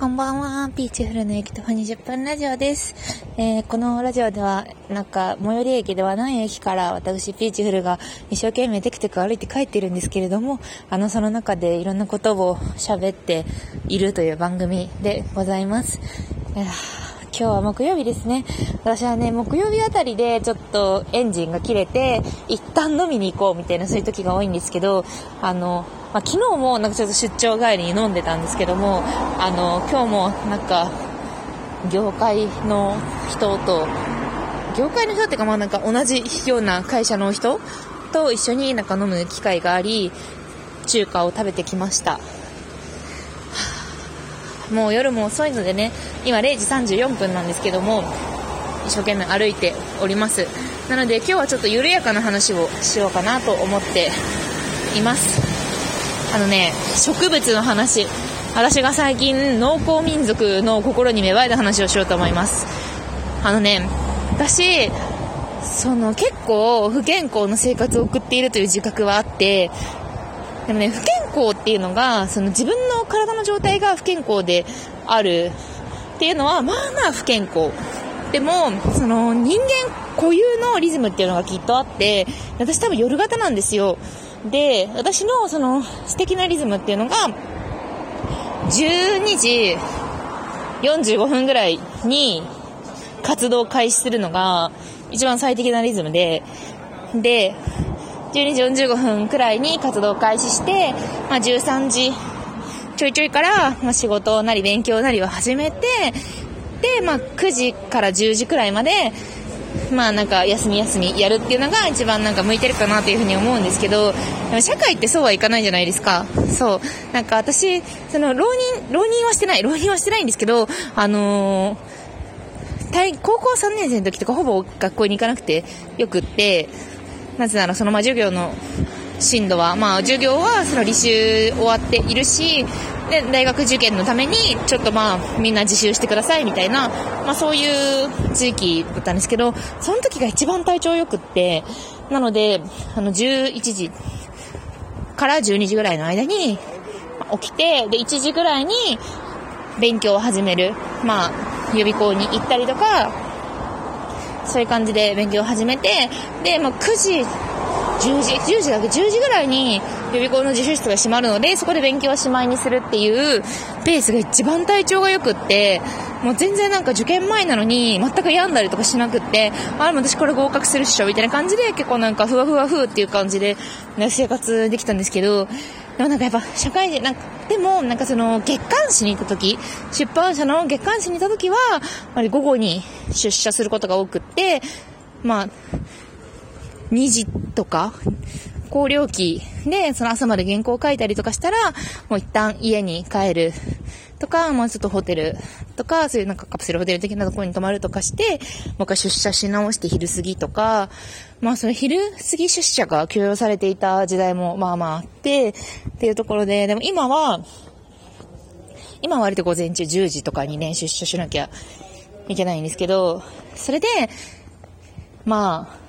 こんばんは。ピーチフルの駅徒歩20分ラジオです。えー、このラジオでは、なんか、最寄り駅ではない駅から私、ピーチフルが一生懸命テクテク歩いて帰ってるんですけれども、あの、その中でいろんなことを喋っているという番組でございます。今日は木曜日ですね。私はね、木曜日あたりでちょっとエンジンが切れて、一旦飲みに行こうみたいなそういう時が多いんですけど、あの、まあ、昨日もなんかちょっと出張帰りに飲んでたんですけども、あの、今日もなんか、業界の人と、業界の人っていうかまあなんか同じような会社の人と一緒になんか飲む機会があり、中華を食べてきました。もう夜も遅いのでね、今0時34分なんですけども、一生懸命歩いております。なので今日はちょっと緩やかな話をしようかなと思っています。あのね、植物の話。私が最近農耕民族の心に芽生えた話をしようと思います。あのね、私、その結構不健康な生活を送っているという自覚はあって、でもね、不健康っていうのが、その自分の体の状態が不健康であるっていうのは、まあまあ不健康。でも、その人間固有のリズムっていうのがきっとあって、私多分夜型なんですよ。で、私のその素敵なリズムっていうのが、12時45分ぐらいに活動を開始するのが一番最適なリズムで、で、12時45分くらいに活動開始して、まあ、13時ちょいちょいから、まあ、仕事なり勉強なりを始めて、で、まあ、9時から10時くらいまで、まあなんか休み休みやるっていうのが一番なんか向いてるかなというふうに思うんですけど、社会ってそうはいかないじゃないですか。そう。なんか私、その浪人、浪人はしてない、浪人はしてないんですけど、あのー、高校3年生の時とかほぼ学校に行かなくてよくって、なぜならそのまあ授業の進度は、まあ授業はその履修終わっているし、で、大学受験のために、ちょっとまあ、みんな自習してくださいみたいな、まあそういう地域だったんですけど、その時が一番体調良くって、なので、あの、11時から12時ぐらいの間に起きて、で、1時ぐらいに勉強を始める。まあ、予備校に行ったりとか、そういう感じで勉強を始めて、で、まあ、9時10時、10時だけ？10時ぐらいに予備校の自習室が閉まるので、そこで勉強はしまいにするっていうペースが一番体調が良くって、もう全然なんか受験前なのに全く病んだりとかしなくって、あ、でも私これ合格するっしょみたいな感じで結構なんかふわふわふっていう感じで、ね、生活できたんですけど、でもなんかやっぱ社会で、なんか、でもなんかその月刊誌に行った時、出版社の月刊誌に行った時は、あれ午後に出社することが多くって、まあ、2時とか、高料期で、その朝まで原稿を書いたりとかしたら、もう一旦家に帰るとか、まあちょっとホテルとか、そういうなんかカプセルホテル的なところに泊まるとかして、もう一回出社し直して昼過ぎとか、まあその昼過ぎ出社が許容されていた時代もまあまああって、っていうところで、でも今は、今は割と午前中10時とかにね、出社しなきゃいけないんですけど、それで、まあ、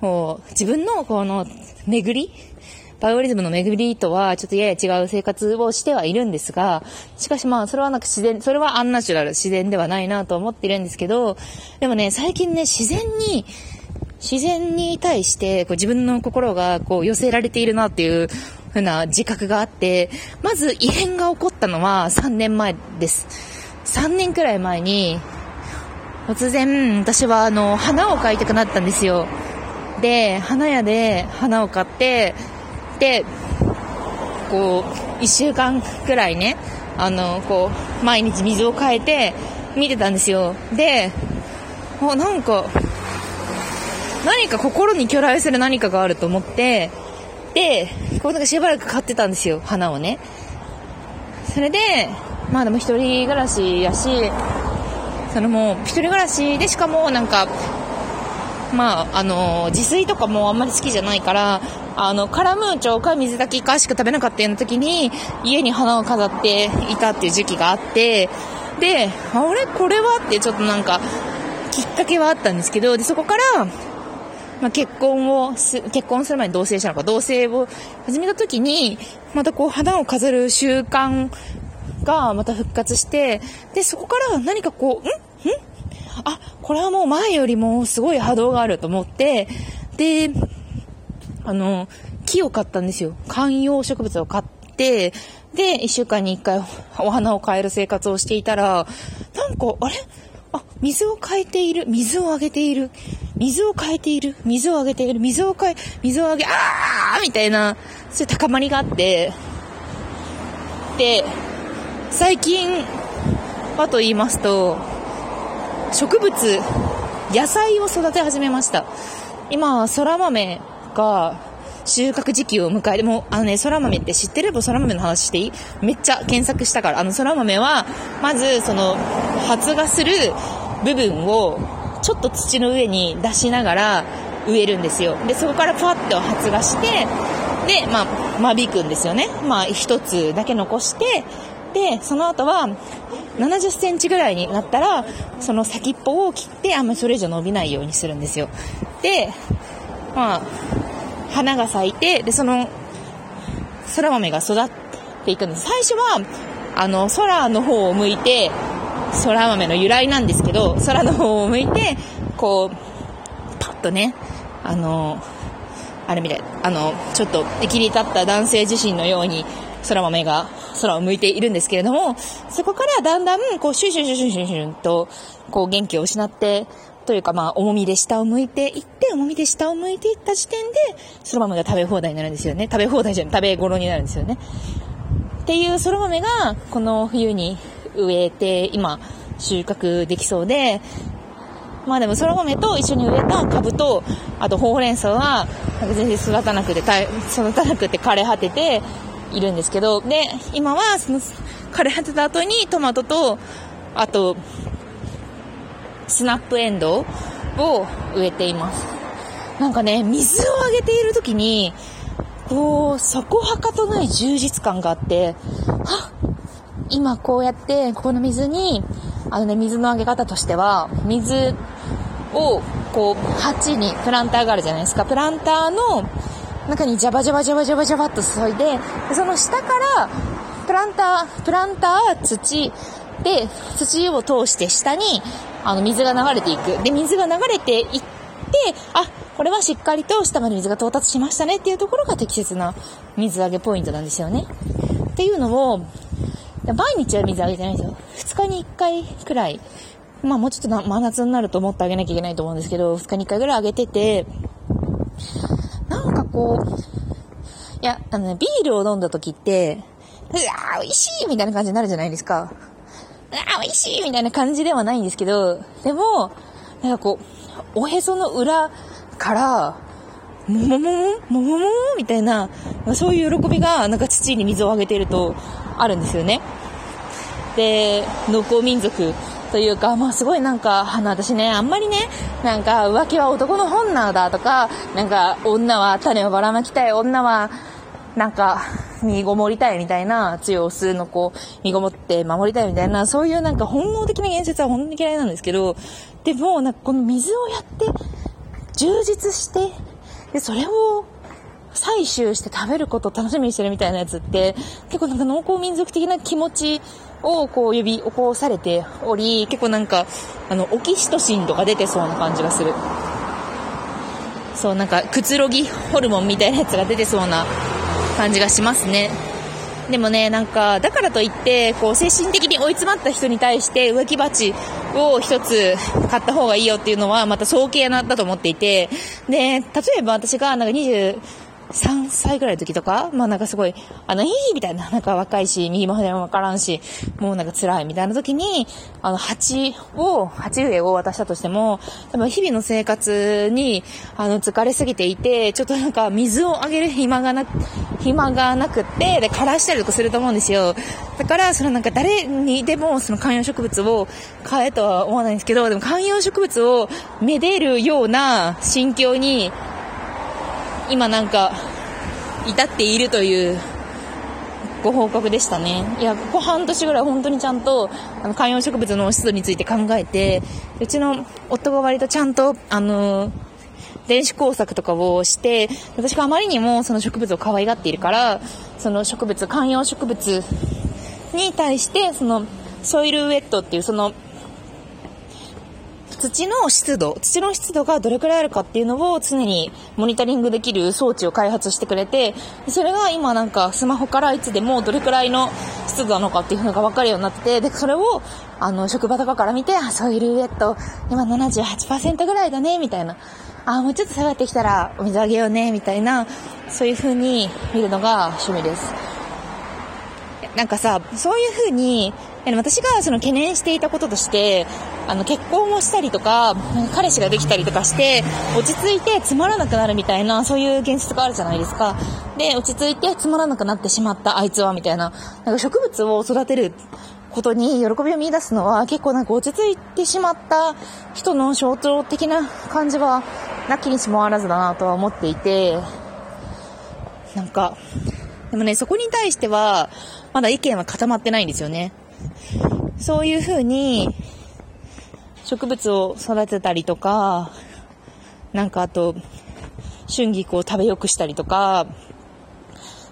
こう、自分のこの巡り、バイオリズムの巡りとはちょっとやや違う生活をしてはいるんですが、しかしまあそれはなんか自然、それはアンナチュラル、自然ではないなと思っているんですけど、でもね、最近ね、自然に、自然に対してこう自分の心がこう寄せられているなっていうふうな自覚があって、まず異変が起こったのは3年前です。3年くらい前に、突然私はあの、花を描いたくなったんですよ。で、花屋で花を買って、で、こう、1週間くらいね、あの、こう、毎日水を変えて見てたんですよ。で、あ、なんか、何か心に巨来する何かがあると思って、で、こうなんかしばらく買ってたんですよ、花をね。それで、まあでも一人暮らしやし、そのもう一人暮らしでしかもなんかまあ、あの、自炊とかもあんまり好きじゃないから、あの、カラムーチョか水炊きかしか食べなかったような時に、家に花を飾っていたっていう時期があって、で、あれこれはってちょっとなんか、きっかけはあったんですけど、で、そこから、まあ、結婚を、結婚する前に同棲したのか、同棲を始めた時に、またこう、花を飾る習慣がまた復活して、で、そこから何かこう、ん？ん？あ、これはもう前よりもすごい波動があると思って、で、あの、木を買ったんですよ。観葉植物を買って、で、1週間に1回お花を変える生活をしていたら、なんか、あれ？あ、水を変えている。水をあげている。水を変えている。水をあげている。水を変え、水をあげ、あーみたいな、そういう高まりがあって、で、最近はと言いますと、植物、野菜を育て始めました。今、空豆が収穫時期を迎えて、もうあのね、空豆って知ってれば空豆の話していい？めっちゃ検索したから、あの空豆は、まず、その、発芽する部分を、ちょっと土の上に出しながら植えるんですよ。で、そこからパッと発芽して、で、まあ、間引くんですよね。まあ、一つだけ残して、で、その後は、70センチぐらいになったら、その先っぽを切って、あんまりそれ以上伸びないようにするんですよ。で、まあ、花が咲いて、で、その、空豆が育っていくんです。最初は、あの、空の方を向いて、空豆の由来なんですけど、空の方を向いて、こう、パッとね、あの、あれみたい、あの、ちょっと、生きり立った男性自身のように、空豆が空を向いているんですけれども、そこからだんだん、こう、シュシュシュシュシュシュンと、こう、元気を失って、というかまあ、重みで下を向いていって、重みで下を向いていった時点で、その豆が食べ放題になるんですよね。食べ放題じゃない、食べ頃になるんですよね。っていうその豆が、この冬に植えて、今、収穫できそうで、まあでも、そら豆と一緒に植えた株と、あとほうれん草は、全然育たなくて、育たなくて枯れ果てているんですけど、で、今は、その、枯れ果てた後にトマトと、あと、スナップエンドウを植えています。なんかね、水をあげている時に、こう、そこはかとない充実感があって、は今こうやって、ここの水に、あのね、水のあげ方としては、水を、こう、鉢にプランターがあるじゃないですか。プランターの中にジャバジャバジャバジャバジャバっと注いで、その下から、プランター、プランター、土、で、土を通して下に、あの、水が流れていく。で、水が流れていって、あ、これはしっかりと下まで水が到達しましたねっていうところが適切な水揚げポイントなんですよね。っていうのを、毎日は水あげてないんですよ。2日に1回くらい。まあもうちょっと真夏になるともっとあげなきゃいけないと思うんですけど、2日に1回ぐらいあげてて、なんかこう、いや、あのね、ビールを飲んだ時って、うわー、美味しいみたいな感じになるじゃないですか。あ、美味しいみたいな感じではないんですけど、でも、なんかこう、おへその裏から、もももももももみたいな、そういう喜びが、なんか土に水をあげていると、あるんですよね。で、農耕民族というか、まあすごいなんか、あの私ね、あんまりね、なんか浮気は男の本能だとか、なんか女は種をばらまきたい、女はなんか、身ごもりたいみたいな、強すのこう、身ごもって守りたいみたいな、そういうなんか本能的な言説は本当に嫌いなんですけど、でも、なんかこの水をやって、充実して、で、それを採集して食べることを楽しみにしてるみたいなやつって、結構なんか農耕民族的な気持ちをこう呼び起こされており、結構なんか、あの、オキシトシンとか出てそうな感じがする。そう、なんか、くつろぎホルモンみたいなやつが出てそうな感じがしますね。でもね、なんか、だからといって、こう、精神的に追い詰まった人に対して植木鉢を一つ買った方がいいよっていうのは、また早計なだと思っていて、で、例えば私がなんか20、3歳ぐらいの時とか、まあなんかすごい、あの、いいみたいな、なんか若いし、右も左もわからんし、もうなんか辛いみたいな時に、あの、鉢を、鉢植えを渡したとしても、多分日々の生活に、あの、疲れすぎていて、ちょっとなんか水をあげる暇がな、暇がなくって、で、枯らしたりとかすると思うんですよ。だから、そのなんか誰にでもその観葉植物を買えとは思わないんですけど、でも観葉植物をめでるような心境に今なんか、至っているというご報告でしたね。いや、ここ半年ぐらい本当にちゃんと、あの、観葉植物の湿度について考えて、うちの夫が割とちゃんと、あの、電子工作とかをして、私があまりにもその植物を可愛がっているから、その植物、観葉植物に対して、その、ソイルウェットっていうその、土の湿度、土の湿度がどれくらいあるかっていうのを常にモニタリングできる装置を開発してくれて、それが今なんかスマホからいつでもどれくらいの湿度なのかっていうのが分かるようになってて、で、それを、あの、職場とかから見て、あ、ソイルウェット、今78%ぐらいだね、みたいな。あ、もうちょっと下がってきたらお水あげようね、みたいな、そういう風に見るのが趣味です。なんかさ、そういう風に、私がその懸念していたこととして、あの結婚をしたりとか、彼氏ができたりとかして、落ち着いてつまらなくなるみたいな、そういう現実があるじゃないですか。で、落ち着いてつまらなくなってしまったあいつは、みたいな。なんか植物を育てることに喜びを見出すのは結構なんか落ち着いてしまった人の象徴的な感じはなきにしもあらずだなとは思っていて、なんか、でもね、そこに対しては、まだ意見は固まってないんですよね。そういうふうに、植物を育てたりとか、なんかあと、春菊を食べよくしたりとか、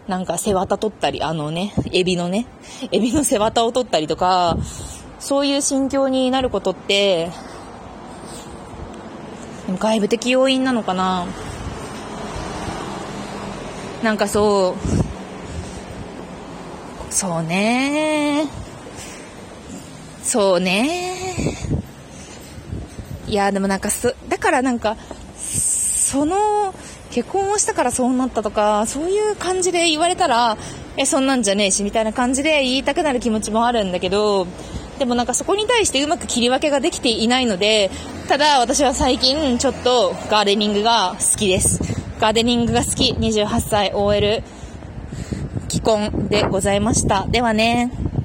なんか背わた取ったり、あのね、エビのね、エビの背わたを取ったりとか、そういう心境になることって、外部的要因なのかななんかそう、そうね。そうね。いや、でもなんかす、だからなんか、その、結婚をしたからそうなったとか、そういう感じで言われたら、え、そんなんじゃねえし、みたいな感じで言いたくなる気持ちもあるんだけど、でもなんかそこに対してうまく切り分けができていないので、ただ私は最近ちょっとガーデニングが好きです。ガーデニングが好き、28歳 OL 既婚でございました。ではね。